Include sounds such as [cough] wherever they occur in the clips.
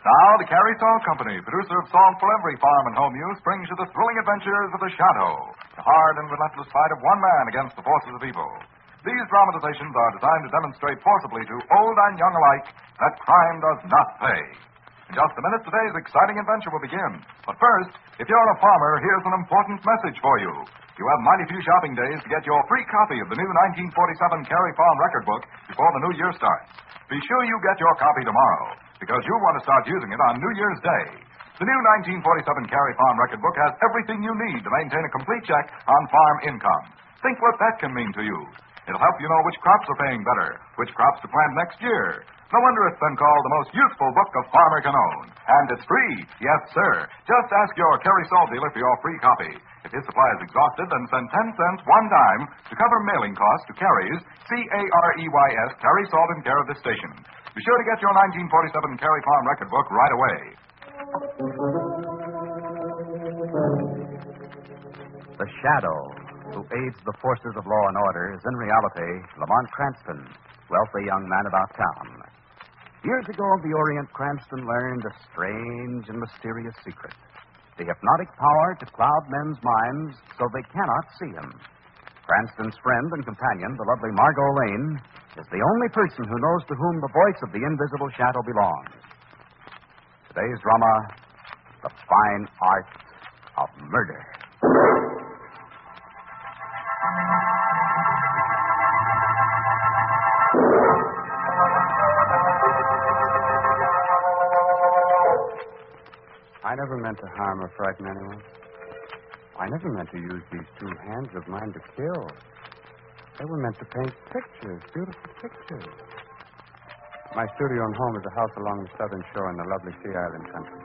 Now, the Carey Salt Company, producer of salt for every farm and home use, brings you the thrilling adventures of the Shadow, the hard and relentless fight of one man against the forces of evil. These dramatizations are designed to demonstrate forcibly to old and young alike that crime does not pay. In just a minute, today's exciting adventure will begin. But first, if you're a farmer, here's an important message for you. You have mighty few shopping days to get your free copy of the new 1947 Carey Farm record book before the new year starts. Be sure you get your copy tomorrow, because you'll want to start using it on New Year's Day. The new 1947 Carey Farm record book has everything you need to maintain a complete check on farm income. Think what that can mean to you. It'll help you know which crops are paying better, which crops to plant next year. No wonder it's been called the most useful book a farmer can own. And it's free. Yes, sir. Just ask your Carey Salt dealer for your free copy. If his supply is exhausted, then send 10 cents one dime to cover mailing costs to Carey's, C-A-R-E-Y-S, Carey Salt in care of this station. Be sure to get your 1947 Carey Farm record book right away. The Shadow, who aids the forces of law and order, is in reality Lamont Cranston, wealthy young man about town. Years ago, the Orient, Cranston learned a strange and mysterious secret the hypnotic power to cloud men's minds so they cannot see him. Cranston's friend and companion, the lovely Margot Lane, is the only person who knows to whom the voice of the invisible shadow belongs. Today's drama, The Fine Art of Murder. Never meant to harm or frighten anyone. I never meant to use these two hands of mine to kill. They were meant to paint pictures, beautiful pictures. My studio and home is a house along the southern shore in the lovely Sea Island country.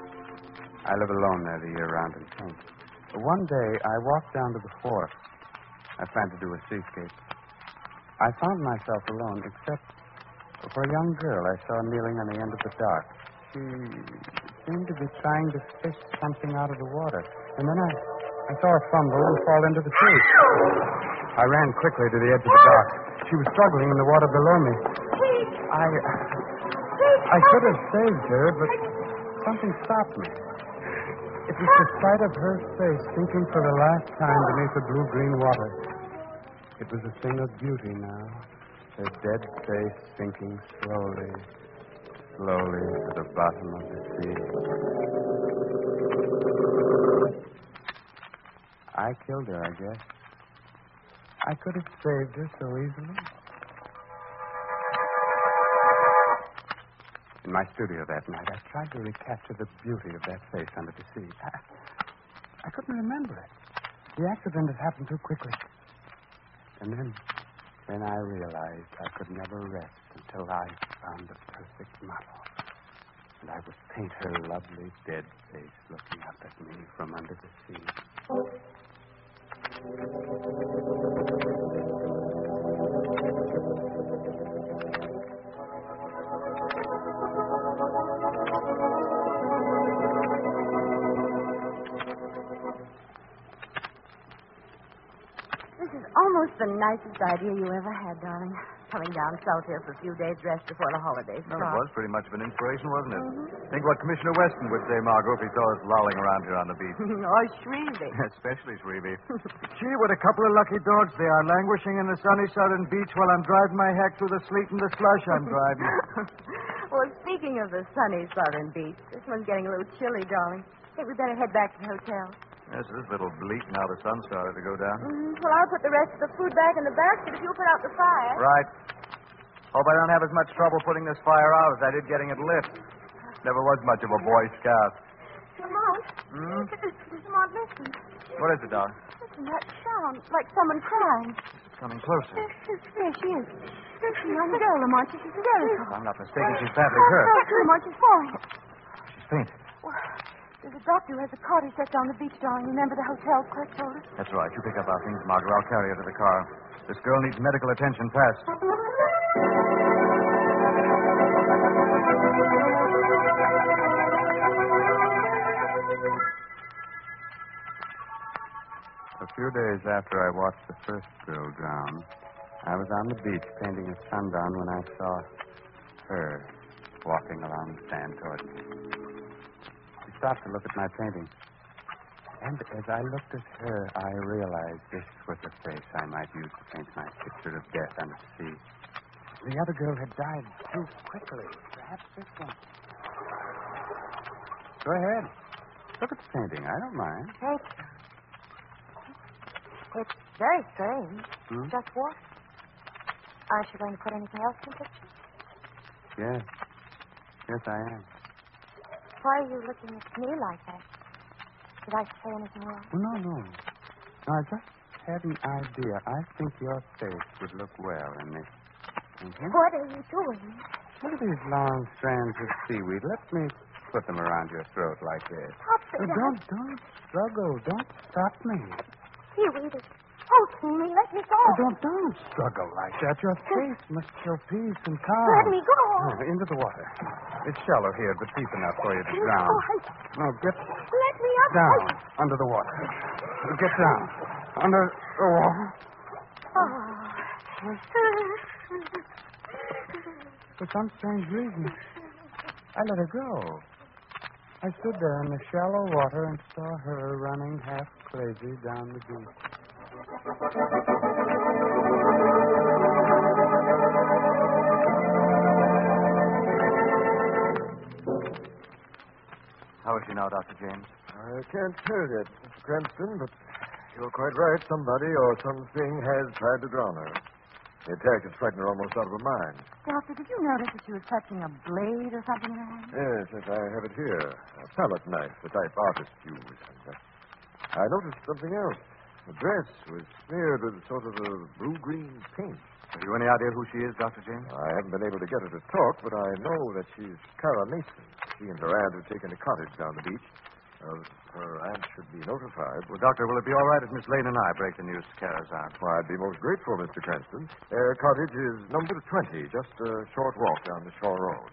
I live alone there the year round and paint. One day I walked down to the wharf. I planned to do a seascape. I found myself alone, except for a young girl I saw kneeling on the end of the dock. She seemed to be trying to fish something out of the water. And then I, I saw her fumble and fall into the sea. I ran quickly to the edge of the dock. She was struggling in the water below me. I, I could have saved her, but something stopped me. It was the sight of her face sinking for the last time beneath the blue-green water. It was a thing of beauty now. Her dead face sinking slowly, slowly to the bottom of the sea. I killed her, I guess. I could have saved her so easily. In my studio that night, I tried to recapture the beauty of that face under the sea. I, I couldn't remember it. The accident had happened too quickly. And then, then I realized I could never rest until I found the perfect model. And I would paint her lovely dead face looking up at me from under the sea. This is almost the nicest idea you ever had, darling. Coming down south here for a few days' rest before the holidays Well, it was pretty much of an inspiration, wasn't it? Mm-hmm. Think what Commissioner Weston would say, Margot, if he saw us lolling around here on the beach. [laughs] or oh, Shrevey. [laughs] Especially Shrevey. [laughs] Gee, what a couple of lucky dogs they are, languishing in the sunny southern beach while I'm driving my hack through the sleet and the slush I'm driving. well, speaking of the sunny southern beach, this one's getting a little chilly, darling. Think we better head back to the hotel. Yes, it is a little bleak now the sun started to go down. Mm, well, I'll put the rest of the food back in the basket if you'll put out the fire. Right. Hope I don't have as much trouble putting this fire out as I did getting it lit. Never was much of a Boy Scout. Lamont. Hmm? Lamont, listen. What is it, Doc? Listen, that sound, like someone crying. Coming closer. There she is. There's the young girl, Lamont. She's hysterical. I'm not mistaken, she's badly hurt. Lamont, she's falling. She's faint. There's a doctor who has a cottage set down the beach, darling. Remember the hotel Clerk told us? That's right. You pick up our things, Margaret. I'll carry her to the car. This girl needs medical attention fast. A few days after I watched the first girl drown, I was on the beach painting at sundown when I saw her walking along the sand toward me. Stopped to look at my painting. And as I looked at her, I realized this was the face I might use to paint my picture of death on the sea. The other girl had died too quickly. Perhaps this one. Go ahead. Look at the painting. I don't mind. Thank you. It's very strange. Hmm? Just what? Aren't you going to put anything else in the picture? Yes. Yes, I am. Why are you looking at me like that? Did I say anything wrong? Oh, no, no. I just had an idea. I think your face would look well in this. Mhm. What are you doing? Look at these long strands of seaweed. Let me put them around your throat like this. Stop Oh, it. don't, don't struggle. Don't stop me. Seaweed is choking me. Let me go. Oh, don't, don't struggle like that. Your face must show peace and calm. Let me go. Oh, into the water. It's shallow here, but deep enough for you to drown. Oh, I- No, get Let me up. down under the water. Get down under the water. Oh. Ah. For some strange reason, I let her go. I stood there in the shallow water and saw her running half crazy down the beach. How is she now, Dr. James? I can't tell yet, Mr. Cranston, but you're quite right. Somebody or something has tried to drown her. The attack has frightened her almost out of her mind. Doctor, did you notice that she was touching a blade or something in her hand? Yes, yes, I have it here. A palette knife, the type artists use. And, uh, I noticed something else. The dress was smeared with sort of a blue-green paint. Have you any idea who she is, Dr. James? I haven't been able to get her to talk, but I know that she's Kara Mason. She and her aunt have taken a cottage down the beach. Uh, her aunt should be notified. Well, Doctor, will it be all right if Miss Lane and I break the news to Kara's aunt? Why, I'd be most grateful, Mr. Cranston. Their cottage is number 20, just a short walk down the shore road.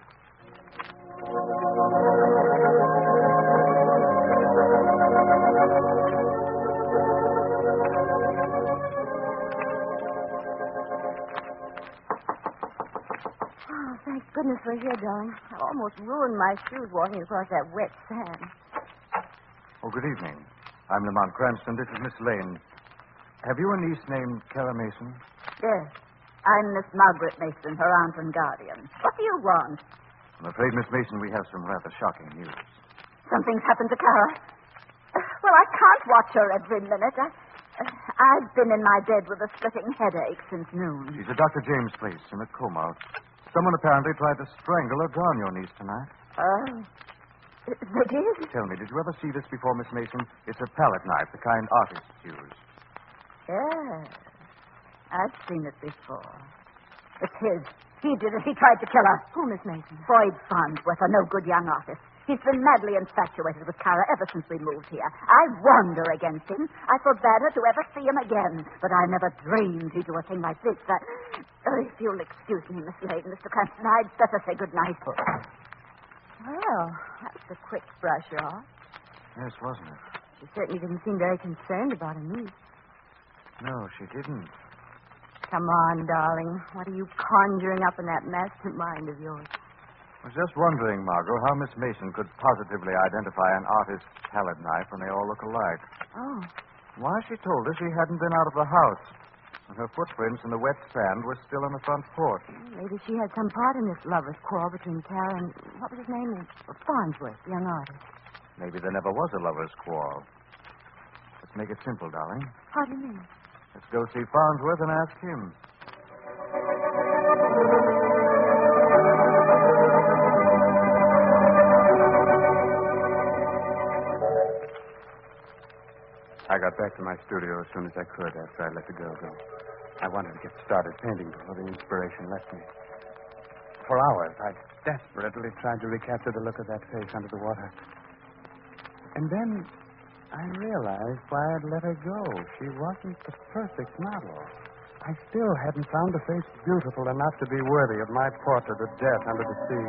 Goodness we're here, darling. I almost ruined my shoes walking across that wet sand. Oh, good evening. I'm Lamont Cranston. This is Miss Lane. Have you a niece named Kara Mason? Yes. I'm Miss Margaret Mason, her aunt and guardian. What do you want? I'm afraid, Miss Mason, we have some rather shocking news. Something's happened to Kara. Well, I can't watch her every minute. I, I've been in my bed with a splitting headache since noon. She's at Dr. James' place in a coma. Someone apparently tried to strangle or drown your niece tonight. Oh. They did? Tell me, did you ever see this before, Miss Mason? It's a palette knife, the kind artists use. Yes. I've seen it before. It's his. He did it. He tried to kill her. Who, Miss Mason? Boyd Farnsworth, a no good young artist. He's been madly infatuated with Kara ever since we moved here. I warned her against him. I forbade her to ever see him again. But I never dreamed he'd do a thing like this. I... Oh, if you'll excuse me, Miss Lane, Mr. Cranston, I'd better say good night. Well, that's a quick brush off. Yes, wasn't it? She certainly didn't seem very concerned about him. No, she didn't. Come on, darling. What are you conjuring up in that master mind of yours? I was just wondering, Margot, how Miss Mason could positively identify an artist's palette knife when they all look alike. Oh, Why, she told us she hadn't been out of the house. And her footprints in the wet sand were still on the front porch. maybe she had some part in this lover's quarrel between Kara and what was his name? Farnsworth, the young artist. Maybe there never was a lover's quarrel. Let's make it simple, darling. How do you mean? Let's go see Farnsworth and ask him. Got back to my studio as soon as I could after I let the girl go. I wanted to get started painting before the inspiration left me. For hours, I desperately tried to recapture the look of that face under the water. And then I realized why I'd let her go. She wasn't the perfect model. I still hadn't found a face beautiful enough to be worthy of my portrait of death under the sea.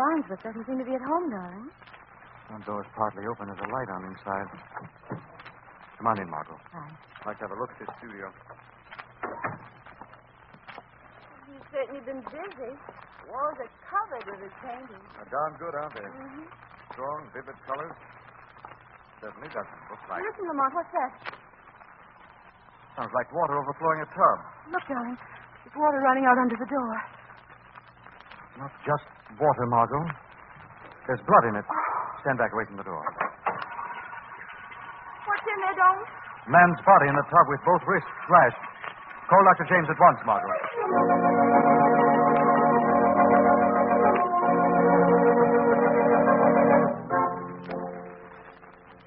Farnsworth doesn't seem to be at home, darling. Front door's partly open. There's a light on inside. Come on in, Margot. Right. I'd like to have a look at this studio. He's certainly been busy. Walls are covered with his paintings. They're darn good, aren't they? Mm-hmm. Strong, vivid colors. Certainly doesn't look like. Listen, Lamont, what's that? Sounds like water overflowing a tub. Look, darling. There's water running out under the door. Not just water, Margot. There's blood in it. Stand back away from the door. What's in there, Don? Man's body in the tub with both wrists slashed. Call Dr. James at once, Margot.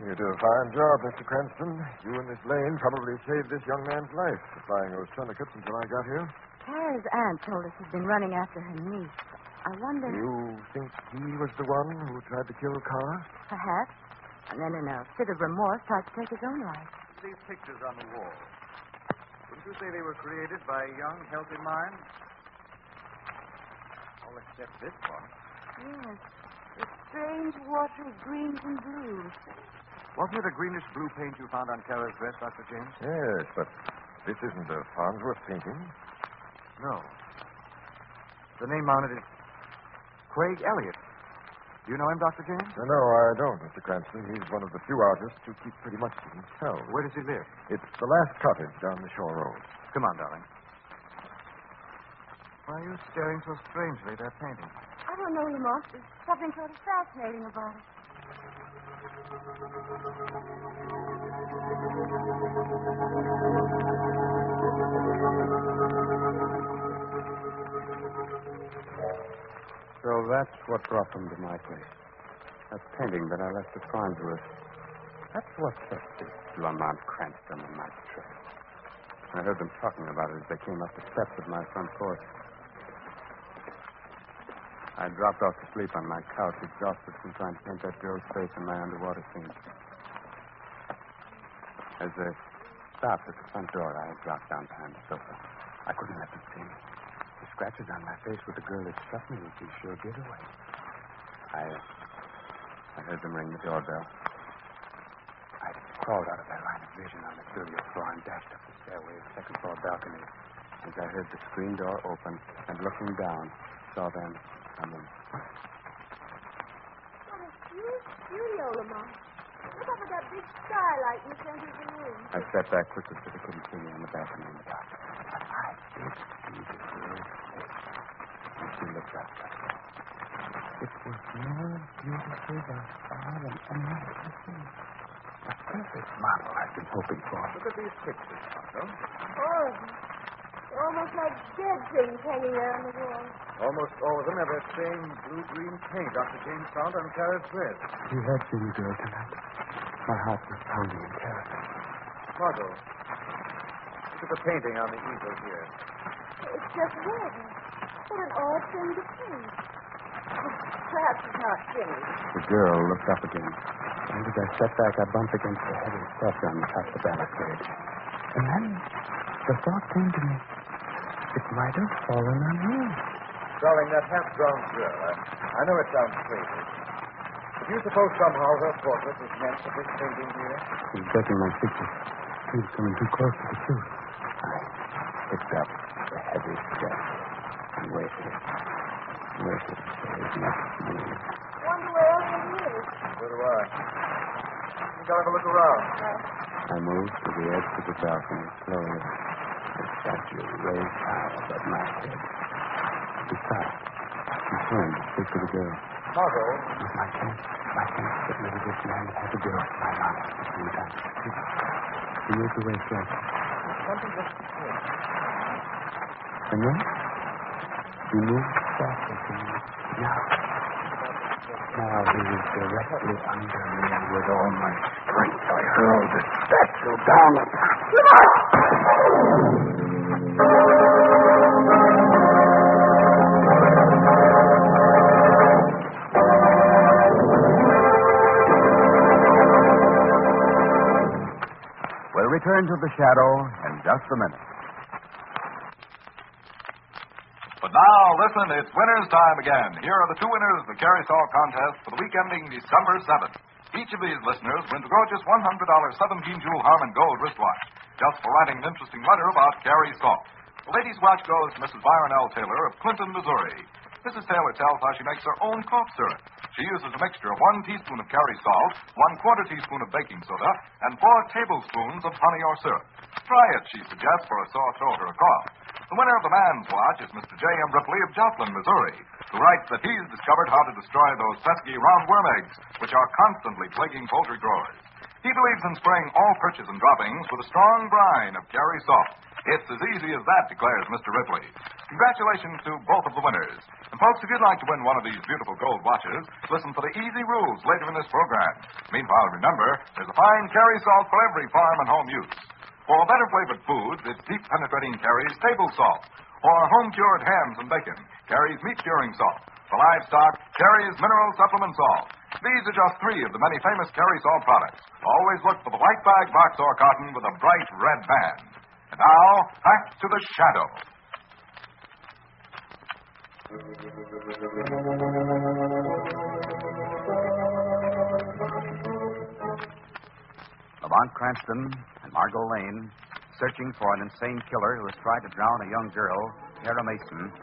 You did a fine job, Mr. Cranston. You and Miss Lane probably saved this young man's life, supplying those tourniquets until I got here. Tara's aunt told us he's been running after her niece. I wonder. You think he was the one who tried to kill Carr? Perhaps. And then, in a fit of remorse, tried to take his own life. These pictures on the wall. Wouldn't you say they were created by a young, healthy mind? All except this one. Yes. The strange watery greens and blues. Wasn't it a greenish blue paint you found on Kara's dress, Dr. James? Yes, but this isn't a Farnsworth painting. No. The name on it is Craig Elliott. Do you know him, Dr. James? No, no, I don't, Mr. Cranston. He's one of the few artists who keep pretty much to himself. Where does he live? It's the last cottage down the shore road. Come on, darling. Why are you staring so strangely at that painting? I don't know, Lamont. There's something sort of fascinating about it. So that's what brought them to my place. That painting that I left at Farnsworth. That's what set this Lamont Cranston on my trail. I heard them talking about it as they came up the steps of my front porch. I dropped off to sleep on my couch, exhausted from trying to paint that girl's face in my underwater scene. As they stopped at the front door, I dropped down behind the sofa. I couldn't let them see me. The scratches on my face with the girl that struck me would be sure giveaway. I, I heard them ring the doorbell. I crawled out of that line of vision on the studio floor and dashed up the stairway to the second floor balcony. As I heard the screen door open and looking down, saw them come in. What a huge studio, Lamont. Look up at that big skylight in the center of the room. I stepped back quickly so they couldn't see me on the balcony in the dark. But I did the girl's she looked up at. It was more beautiful thus far than any I could see. The perfect model I've been hoping for. Look at these pictures, Margot. Oh, they're almost like dead things hanging there on the wall. Almost all of them have that same blue-green paint Dr. James found on Kara's dress. He had seen the girl tonight. My heart was pounding in terror. Margot, look at the painting on the easel here. It's just water. What an odd thing to paint. Perhaps it's not finished. The girl looked up again. And as I stepped back, I bumped against the heavy stuff on the top of the balustrade. And then the thought came to me. It might have fallen on me. Darling, that half-drowned girl, I, I know it sounds crazy. Do you suppose somehow her portrait was meant for this painting here? He was my picture. He was coming too close to the truth. I picked up the heavy step and waited. Waited for his next move. Wonder where Elliott is. So do I. You gotta have a look around. I moved to the edge of the balcony slowly. The statue raised high above my head. He stopped. He turned to speak to the girl. Margot, It was my chance. My chance to get rid of this man that had the girl in my arms at the same time. He, he moved away slightly. Something just changed. And then he moved softly to me. Now, Now he was directly under me, with all my strength I hurled the statue down upon We'll return to the shadow just a minute. But now, listen, it's winner's time again. Here are the two winners of the Carey Salt contest for the week ending December 7th. Each of these listeners wins a gorgeous $100 17 jewel Harmon Gold wristwatch just for writing an interesting letter about Carey Salt. The lady's watch goes to Mrs. Byron L. Taylor of Clinton, Missouri. Mrs. Taylor tells how she makes her own cough syrup. She uses a mixture of one teaspoon of Carey salt, one quarter teaspoon of baking soda, and four tablespoons of honey or syrup. Try it, she suggests, for a sore throat or a cough. The winner of the man's watch is Mr. J.M. Ripley of Joplin, Missouri, who writes that he's discovered how to destroy those pesky roundworm eggs, which are constantly plaguing poultry growers. He believes in spraying all perches and droppings with a strong brine of Carey salt. It's as easy as that, declares Mr. Ripley. Congratulations to both of the winners. And, folks, if you'd like to win one of these beautiful gold watches, listen for the easy rules later in this program. Meanwhile, remember, there's a fine Carey salt for every farm and home use. For better flavored foods, it's deep penetrating Carey's table salt. For home cured hams and bacon, Carey's meat curing salt. For livestock, Carey's mineral supplement salt. These are just three of the many famous Carey salt products. Always look for the white bag box or carton with a bright red band. Now, back to the shadow. Lamont Cranston and Margot Lane, searching for an insane killer who has tried to drown a young girl, Tara Mason,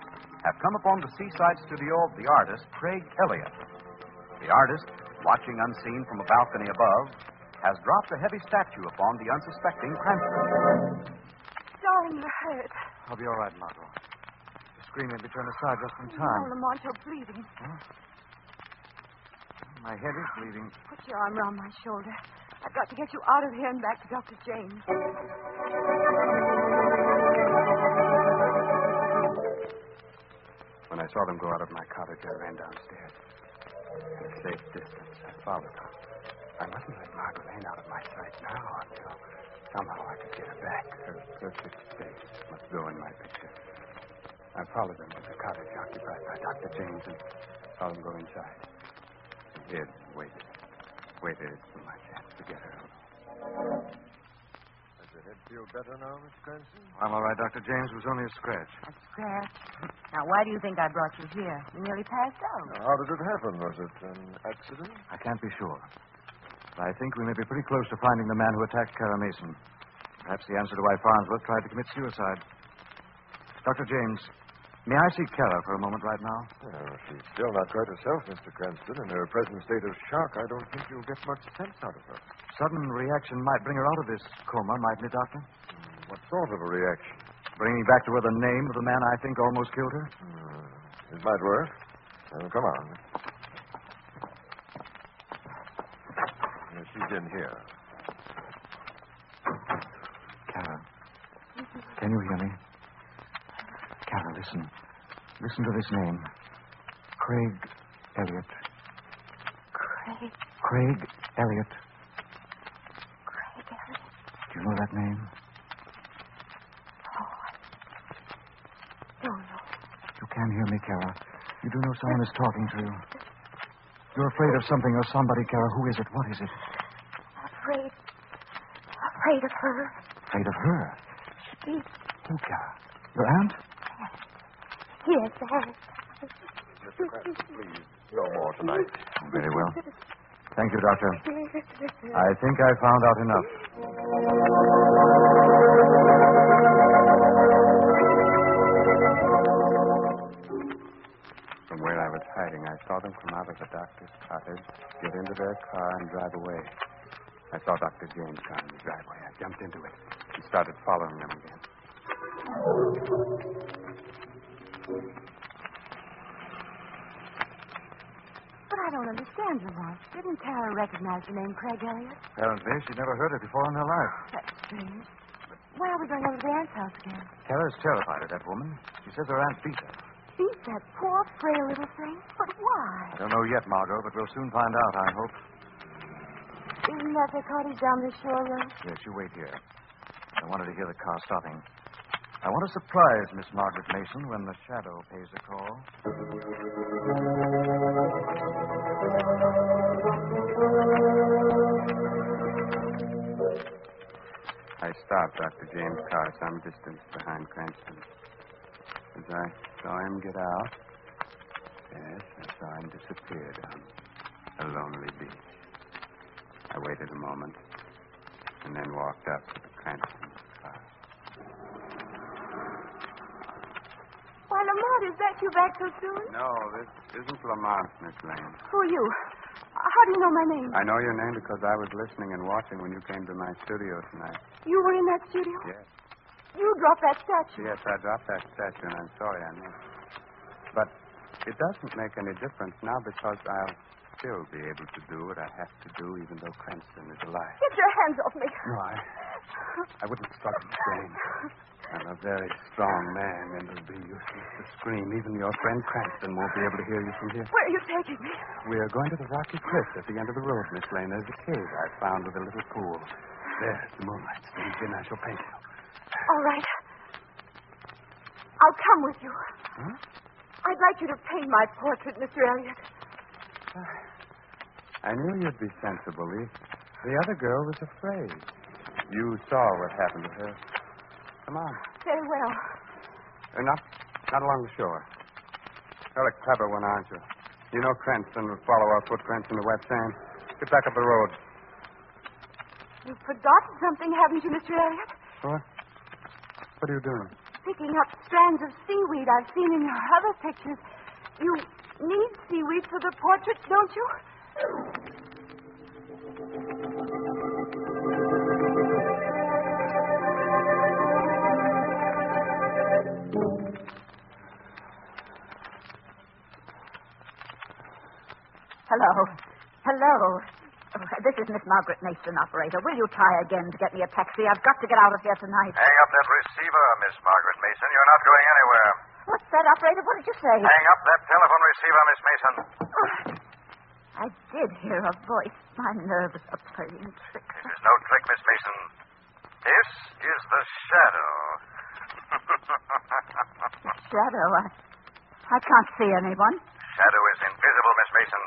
have come upon the seaside studio of the artist, Craig Elliott. The artist, watching unseen from a balcony above, has dropped a heavy statue upon the unsuspecting Cranston. Darling, you're hurt. I'll be all right, Margot. The screaming will be turned aside just in time. Oh, time. Lamont, you're bleeding. My head is bleeding. Put your arm around my shoulder. I've got to get you out of here and back to Dr. James. When I saw them go out of my cottage, I ran downstairs. At a safe distance, I followed them. I mustn't let Margot Lane out of my sight now until somehow I could get her back. Her perfect face must go in my picture. I followed them to the cottage occupied by Dr. James and saw them go inside. I hid and waited. Waited for my chance to get her out. Does your head feel better now, Miss Cranston? I'm all right, Dr. James. It was only a scratch. A scratch. Now, why do you think I brought you here? You nearly passed out. Now, how did it happen? Was it an accident? I can't be sure. I think we may be pretty close to finding the man who attacked Kara Mason. Perhaps the answer to why Farnsworth tried to commit suicide. Dr. James, may I see Kara for a moment right now? Well, she's still not quite herself, Mr. Cranston. In her present state of shock, I don't think you'll get much sense out of her. Sudden reaction might bring her out of this coma, mightn't it, Doctor? What sort of a reaction? Bringing back to her the name of the man I think almost killed her? Hmm, It might work. Well, come on. Yes, she's in here. Kara. Can you hear me? Kara, listen. Listen to this name. Craig Elliott. Craig, Craig Elliott. Craig Elliott. Do you know that name? Oh, I don't know. You can hear me, Kara. You do know someone is talking to you. You're afraid of something or somebody, Kara. Who is it? What is it? Afraid. Afraid of her. Afraid of her. She. Who, Kara? Your aunt? Yes, aunt. Mr. Cranston, please, no more tonight. Very well. Thank you, Doctor. I think I found out enough. From where I was hiding, I saw them come out of the doctor's cottage, get into their car, and drive away. I saw Dr. James come in the driveway. I jumped into it and started following them again. But I don't understand, Lamont. Didn't Tara recognize the name Craig Elliott? Apparently, she'd never heard it before in her life. That's strange. Why are we going over to the aunt's house again? Kara's terrified of that woman. She says her aunt beat her. beat that poor, frail little thing. But why? I don't know yet, Margot, but we'll soon find out, I hope. Isn't that the cottage down the shore, Rose? Yes, you wait here. I wanted to hear the car stopping. I want to surprise Miss Margaret Mason when the shadow pays a call. I stopped Dr. James Carr some distance behind Cranston. As I saw him get out, yes, I saw him disappear down a lonely beach. I waited a moment and then walked up to the Cranston car. Why, Lamont, is that you back so soon? No, this isn't Lamont, Miss Lane. Who are you? How do you know my name? I know your name because I was listening and watching when you came to my studio tonight. You were in that studio? Yes. You dropped that statue. Yes, I dropped that statue, and I'm sorry I missed. But it doesn't make any difference now because I'll still be able to do what I have to do even though Cranston is alive. Get your hands off me. No, I, I wouldn't struggle to Jane. I'm a very strong man, and it'll be useless to scream. Even your friend Cranston won't be able to hear you from here. Where are you taking me? We are going to the rocky cliff at the end of the road, Miss Lane. There's a cave I found with a little pool. There's the moonlight streams in. I shall paint you. All right. I'll come with you. Huh? I'd like you to paint my portrait, Mr. Elliott. Ah. I knew you'd be sensible. The, the other girl was afraid. You saw what happened to her. Come on. Very well. Uh, not, not along the shore. You're a clever one, aren't you? You know Cranston would follow our footprints in the wet sand. Get back up the road. You've forgotten something, haven't you, Mr. Elliott? What? What are you doing? Picking up strands of seaweed I've seen in your other pictures. You need seaweed for the portrait, don't you? Hello. Hello. Oh, this is Miss Margaret Mason, operator. Will you try again to get me a taxi? I've got to get out of here tonight. Hang up that receiver, Miss Margaret Mason. You're not going anywhere. What's that, operator? What did you say? Hang up that telephone receiver, Miss Mason. Oh, I did hear a voice. My nerves are playing tricks. This is no trick, Miss Mason. This is the shadow. Shadow, I, I can't see anyone. shadow is invisible, Miss Mason.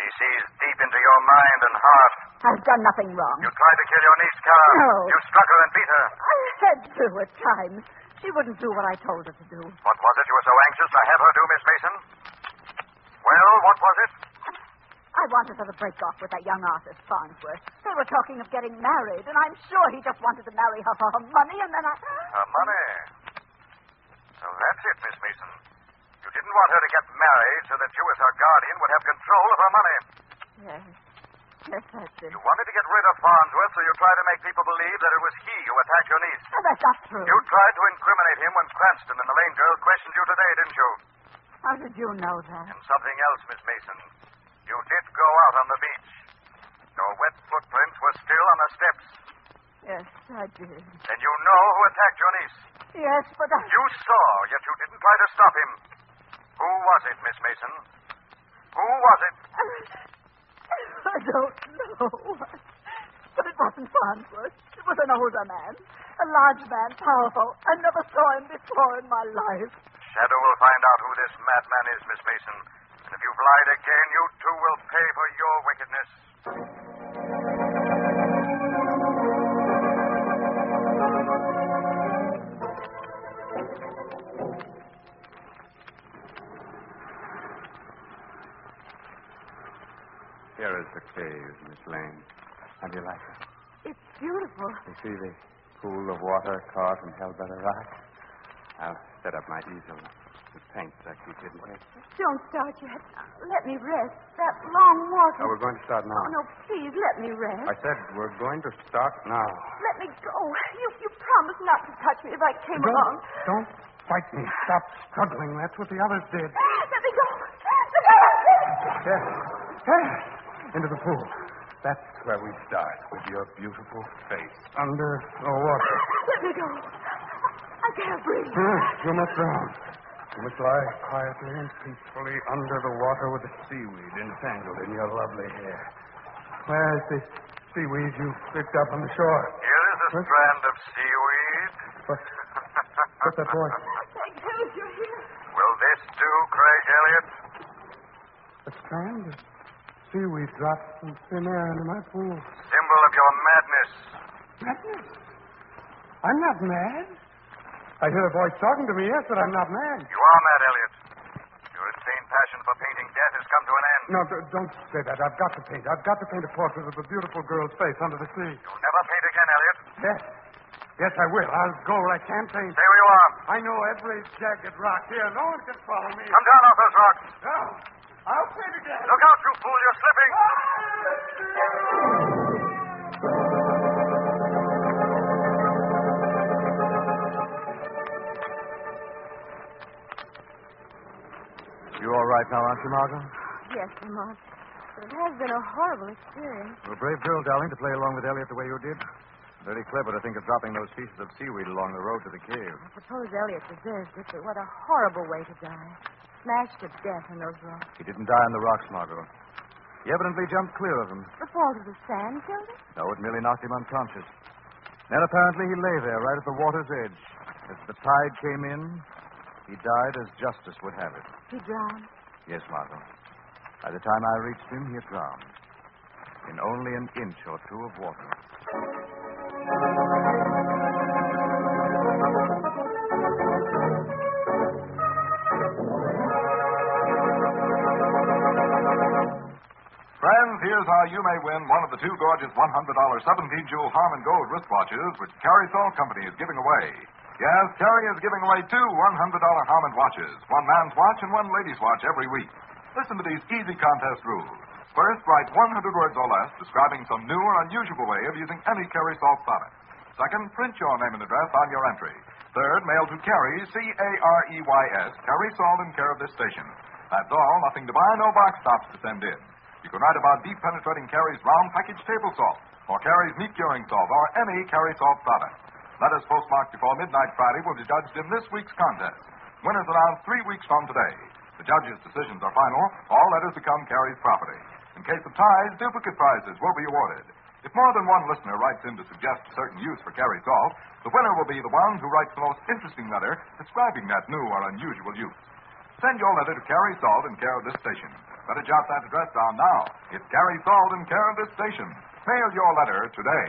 He sees deep into your mind and heart. I've done nothing wrong. You tried to kill your niece, Kara. No. You struck her and beat her. I had to at times. She wouldn't do what I told her to do. What was it you were so anxious to have her do, Miss Mason? Well, what was it? I wanted her to break off with that young artist, Farnsworth. They were talking of getting married, and I'm sure he just wanted to marry her for her money, and then I. Her money. So that's it, Miss Mason. You didn't want her to get married so that you, as her guardian, would have control of her money. Yes. Yes, that's it. You wanted to get rid of Farnsworth, so you tried to make people believe that it was he who attacked your niece. Oh, that's not true. You tried to incriminate him when Cranston and the Lane girl questioned you today, didn't you? How did you know that? And something else, Miss Mason. You did go out on the beach. Your wet footprints were still on the steps. Yes, I did. And you know who attacked your niece. Yes, but I. You saw, yet you didn't try to stop him. Who was it, Miss Mason? Who was it? [laughs] I don't know. But it wasn't Farnsworth. It was an older man. A large man, powerful. I never saw him before in my life. Shadow will find out who this madman is, Miss Mason. And if you've lied again, you too will pay for your wickedness. Here is the cave, Miss Lane. How do you like it? It's beautiful. You see the pool of water carved and held by the rock? I'll set up my easel with paints I keep hidden here. Don't start yet. Let me rest. That long walk. Oh, we're going to start now. Oh, no, please, let me rest. I said we're going to start now. Let me go. You, you promised not to touch me if I came Don't, along. don't fight me. Stop struggling. That's what the others did. Let me go. Let me go. Yes. Yes. Into the pool. That's where we start, with your beautiful face under the water. Let me go. I can't breathe. Hmm, you must drown. You must lie quietly and peacefully under the water with the seaweed entangled in your lovely hair. Where's the seaweed you picked up on the shore? Here is a strand of seaweed. What? What's that boy? Thank heavens you're here. Will this do, Craig Elliott? A strand of seaweed dropped from thin air into my pool. Symbol of your madness. Madness? I'm not mad. I hear a voice talking to me, yes, but I'm not mad. You are mad, Elliott. Your insane passion for painting death has come to an end. No, d- don't say that. I've got to paint. I've got to paint a portrait of the beautiful girl's face under the sea. You'll never paint again, Elliott. Yes. Yes, I will. I'll go where I can't paint. Stay where you are. I know every jagged rock here. No one can follow me. Come down off those rocks. No. I'll paint again. Look out, you fool. You're slipping. You now, aren't you, Margot? Yes, Lamont. But it has been a horrible experience. You're a brave girl, darling, to play along with Elliott the way you did. Very clever to think of dropping those pieces of seaweed along the road to the cave. I suppose Elliott deserves it, but what a horrible way to die. Smashed to death in those rocks. He didn't die in the rocks, Margot. He evidently jumped clear of them. The fall of the sand killed him? No, it merely knocked him unconscious. Then apparently he lay there, right at the water's edge. As the tide came in, he died as justice would have it. He drowned. Yes, Margot. By the time I reached him, he had drowned. In only an inch or two of water. Friends, here's how you may win one of the two gorgeous $100 17 jewel Harmon Gold wristwatches which Carey Salt Company is giving away. Yes, Carey is giving away two $100 Harmon watches, one man's watch and one lady's watch every week. Listen to these easy contest rules. First, write 100 words or less describing some new or unusual way of using any Carey Salt product. Second, print your name and address on your entry. Third, mail to Carey, C-A-R-E-Y-S, Carey Salt in care of this station. That's all, nothing to buy, no box tops to send in. You can write about deep penetrating Carey's round package table salt, or Carey's meat curing salt, or any Carey Salt product. Letters postmarked before midnight Friday will be judged in this week's contest. Winners announced three weeks from today. The judges' decisions are final. All letters become Carey's property. In case of ties, duplicate prizes will be awarded. If more than one listener writes in to suggest a certain use for Carey Salt, the winner will be the one who writes the most interesting letter describing that new or unusual use. Send your letter to Carey Salt in care of this station. Better jot that address down now. It's Carey Salt in care of this station. Mail your letter today.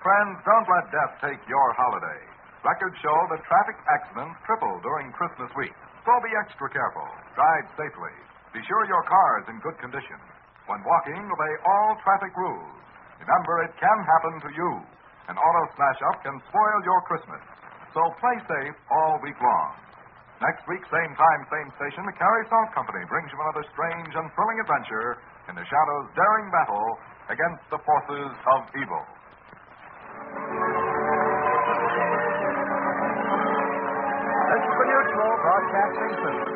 Friends, don't let death take your holiday. Records show that traffic accidents triple during Christmas week. So be extra careful. Drive safely. Be sure your car is in good condition. When walking, obey all traffic rules. Remember, it can happen to you. An auto smash up can spoil your Christmas. So play safe all week long. Next week, same time, same station, the Carey Salt Company brings you another strange and thrilling adventure in the Shadow's daring battle against the forces of evil. this is the Mutual Broadcasting System.